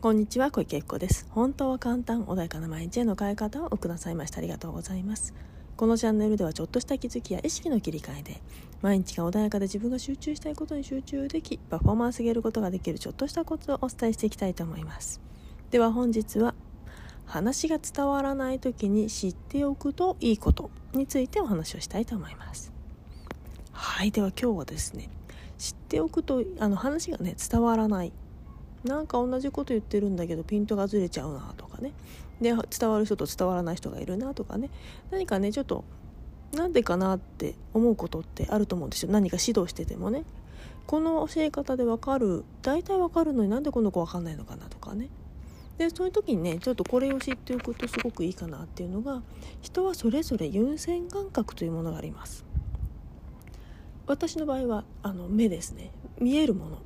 こんにちは小池恵子です。本当は簡単穏やかな毎日への変え方をくださいました。ありがとうございます。このチャンネルではちょっとした気づきや意識の切り替えで毎日が穏やかで自分が集中したいことに集中できパフォーマンス上げることができるちょっとしたコツをお伝えしていきたいと思います。では本日は話が伝わらない時に知っておくといいことについてお話をしたいと思います。はいでは今日はですね知っておくとあの話がね伝わらない。なんか同じこと言ってるんだけどピントがずれちゃうなとかね。で伝わる人と伝わらない人がいるなとかね。何かねちょっとなんでかなって思うことってあると思うんですよ。何か指導しててもね。この教え方で分かる大体分かるのになんでこの子分かんないのかなとかね。でそういう時にねちょっとこれを知っておくとすごくいいかなっていうのが人はそれぞれ優先感覚というものがあります。私の場合はあの目ですね。見えるもの。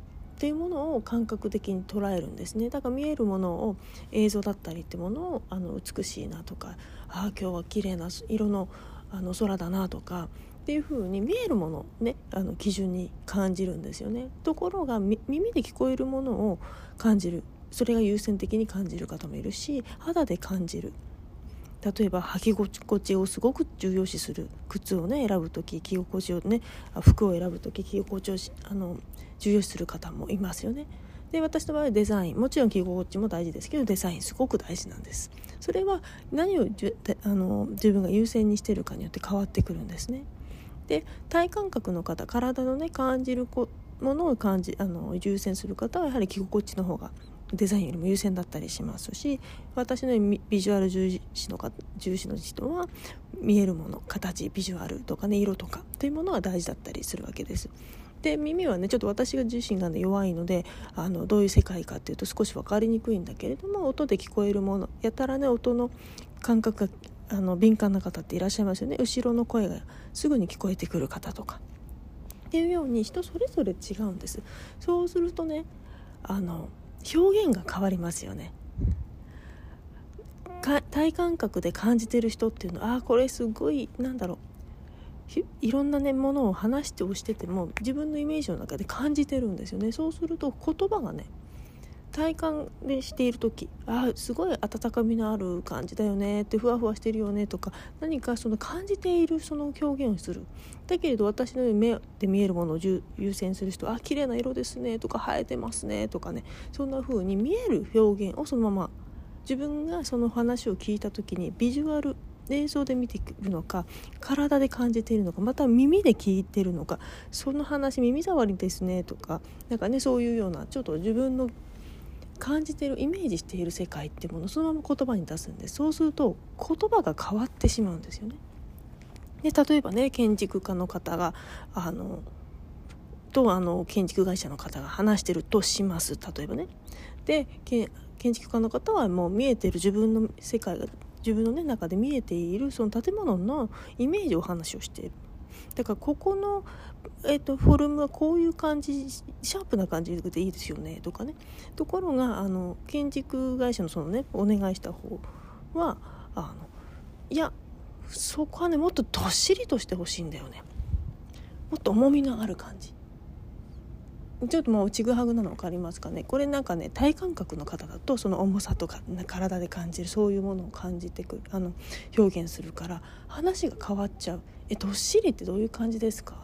っていうものを感覚的に捉えるんですね。だから見えるものを映像だったりってものをあの美しいなとかああ今日は綺麗な色のあの空だなとかっていう風に見えるものねあの基準に感じるんですよね。ところが耳で聞こえるものを感じる。それが優先的に感じる方もいるし肌で感じる。例えば履き心地をすごく重要視する靴をね選ぶ時着心地をね服を選ぶ時着心地をあの重要視する方もいますよね。で私の場合はデザインもちろん着心地も大事ですけどデザインすごく大事なんですそれは何をじゅあの自分が優先にしてるかによって変わってくるんですねで体感覚の方体のね感じるものを感じあの優先する方はやはり着心地の方がデザインよりも優先だったりしますし私のビジュアル重視の重視の人は見えるもの形ビジュアルとかね色とかというものが大事だったりするわけです。で耳はねちょっと私が自身が、ね、弱いのであのどういう世界かっていうと少し分かりにくいんだけれども音で聞こえるものやたらね音の感覚があの敏感な方っていらっしゃいますよね後ろの声がすぐに聞こえてくる方とか。っていうように人それぞれ違うんです。そうするとねあの表現が変わりますよね体感覚で感じてる人っていうのはあこれすごいなんだろういろんなねものを話して押してても自分のイメージの中で感じてるんですよね。そうすると言葉がね体感でしている時あすごい温かみのある感じだよねってふわふわしてるよねとか何かその感じているその表現をする。だけれど私の目で見えるものを優先する人あ綺麗な色ですねとか生えてますねとかねそんな風に見える表現をそのまま自分がその話を聞いた時にビジュアル映像で見ているのか体で感じているのかまた耳で聞いているのかその話耳障りですねとかなんかねそういうようなちょっと自分の感じているイメージしている世界っていうものをそのまま言葉に出すんでそうすると言葉が変わってしまうんですよね。で例えばね建築家の方があのとあの建築会社の方が話してるとします例えばね。で建築家の方はもう見えてる自分の世界が自分の、ね、中で見えているその建物のイメージを話をして。いる。だからここの、えーと、フォルムはこういう感じシャープな感じでいいですよねとかね。ところがあの建築会社のそのねお願いした方はあのいやそこはねもっとどっしりとしてほしいんだよね。もっと重みのある感じ。ちょっともうちぐはぐなの分かりますかね？これなんかね体感覚の方だとその重さとか体で感じるそういうものを感じてくるあの表現するから話が変わっちゃう。えどっしりってどういう感じですか？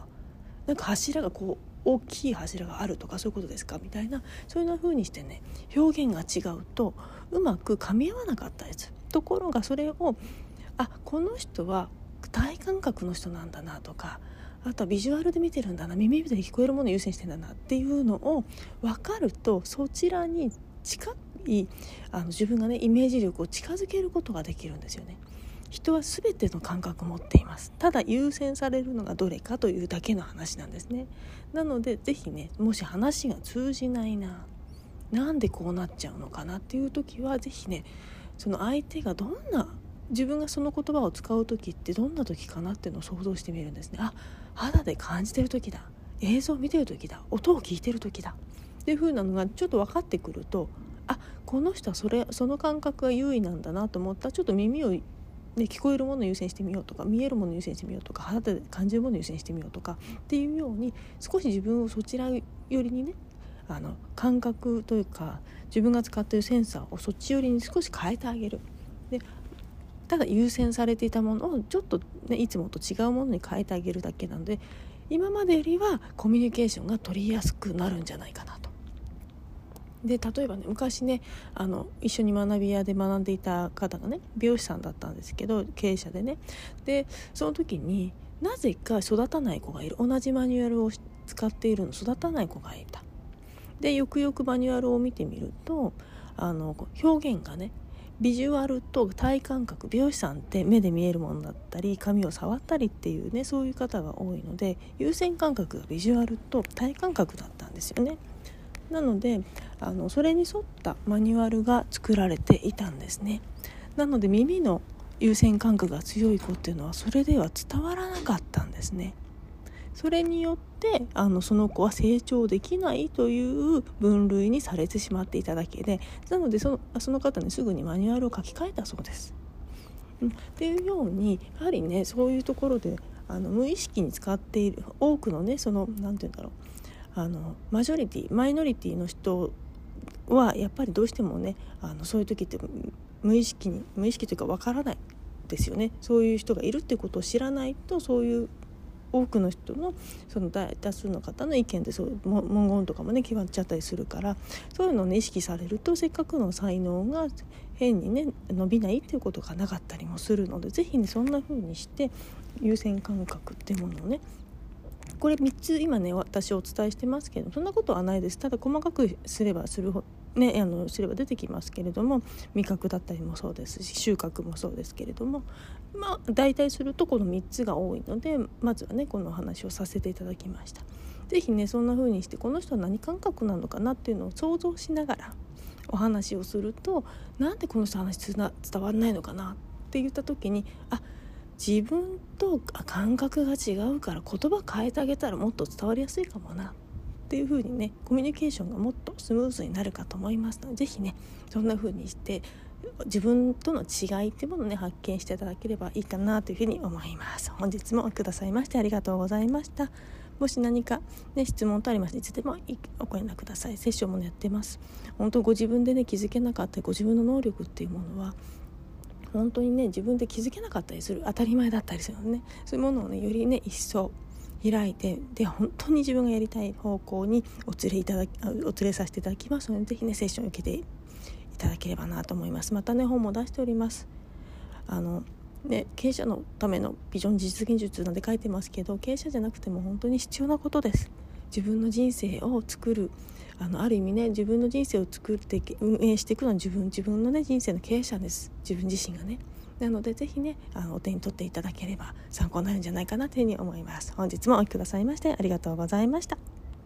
なんか柱がこう大きい柱があるとかそういうことですか？みたいなそういうふうにしてね表現が違うとうまく噛み合わなかったりすところがそれをあこの人は体感覚の人なんだなとかあとはビジュアルで見てるんだな。耳で聞こえるものを優先してんだなっていうのを分かるとそちらに近いあの自分がねイメージ力を近づけることができるんですよね。人は全ての感覚を持っています。ただ優先されるのがどれかというだけの話なんですね。なので是非ねもし話が通じないななんでこうなっちゃうのかなっていう時は是非ねその相手がどんな自分がその言葉を使う時ってどんな時かなっていうのを想像してみるんですね。あ肌で感じてる時だ。映像を見てる時だ。音を聞いてる時だ。っていう風なのがちょっと分かってくるとあこの人はそれその感覚が優位なんだなと思った。らちょっと耳を、ね、聞こえるものを優先してみようとか見えるものを優先してみようとか肌で感じるものを優先してみようとかっていうように少し自分をそちら寄りにねあの感覚というか自分が使っているセンサーをそっち寄りに少し変えてあげる。でただ優先されていたものをちょっと、ね、いつもと違うものに変えてあげるだけなので今までよりはコミュニケーションが取りやすくなるんじゃないかなと。で例えばね昔ねあの一緒に学び屋で学んでいた方がね美容師さんだったんですけど経営者でね。でその時になぜか育たない子がいる。同じマニュアルを使っているの育たない子がいた。でよくよくマニュアルを見てみるとあの表現がねビジュアルと体感覚美容師さんって目で見えるものだったり髪を触ったりっていうねそういう方が多いので優先感覚がビジュアルと体感覚だったんですよね。なのであのそれに沿ったマニュアルが作られていたんですね。なので耳の優先感覚が強い子っていうのはそれでは伝わらなかったんですね。それによってあのその子は成長できないという分類にされてしまっていただけでなのでそのその方にすぐにマニュアルを書き換えたそうです。うん、っていうようにやはりねそういうところであの無意識に使っている多くのねその何て言うんだろう。あのマジョリティマイノリティの人はやっぱりどうしてもねあのそういう時って無意識に無意識というかわからないですよね。そういう人がいるってことを知らないとそういう多くの人のその大多数の方の意見でそう文言とかもね決まっちゃったりするからそういうのをね意識されるとせっかくの才能が変にね伸びないっていうことがなかったりもするので是非ねそんな風にして優先感覚っていうものをねこれ3つ今ね私お伝えしてますけどそんなことはないです。ただ細かくすればするほね、あのすれば出てきますけれども味覚だったりもそうですし収穫もそうですけれどもまあ大体するとこの3つが多いのでまずはねこのお話をさせていただきました。是非ねそんな風にしてこの人は何感覚なのかなっていうのを想像しながらお話をするとなんでこの人話伝わらないのかなって言った時にあ自分と感覚が違うから言葉変えてあげたらもっと伝わりやすいかもなっていう風にねコミュニケーションがもっとスムーズになるかと思いますので是非ねそんな風にして自分との違いっていうものをね発見していただければいいかなというふうに思います。本日もくださいましてありがとうございました。もし何か、ね、質問とありましていつでもお連絡ください。セッションも、ね、やってます。本当ご自分でね気づけなかったりご自分の能力っていうものは本当にね自分で気づけなかったりする。当たり前だったりするのね。そういうものをねよりね一層開いてで本当に自分がやりたい方向にお連れいただきお連れさせていただきますので是非ねセッションを受けていただければなと思います。またね本も出しております。あのね、経営者のためのビジョン実現術なんて書いてますけど経営者じゃなくても本当に必要なことです。自分の人生を作る。あのある意味ね自分の人生を作って運営していくのは自分自分のね人生の経営者です。自分自身がね。なのでぜひねあのお手に取っていただければ参考になるんじゃないかなというふうに思います。本日もお聴きくださいましてありがとうございました。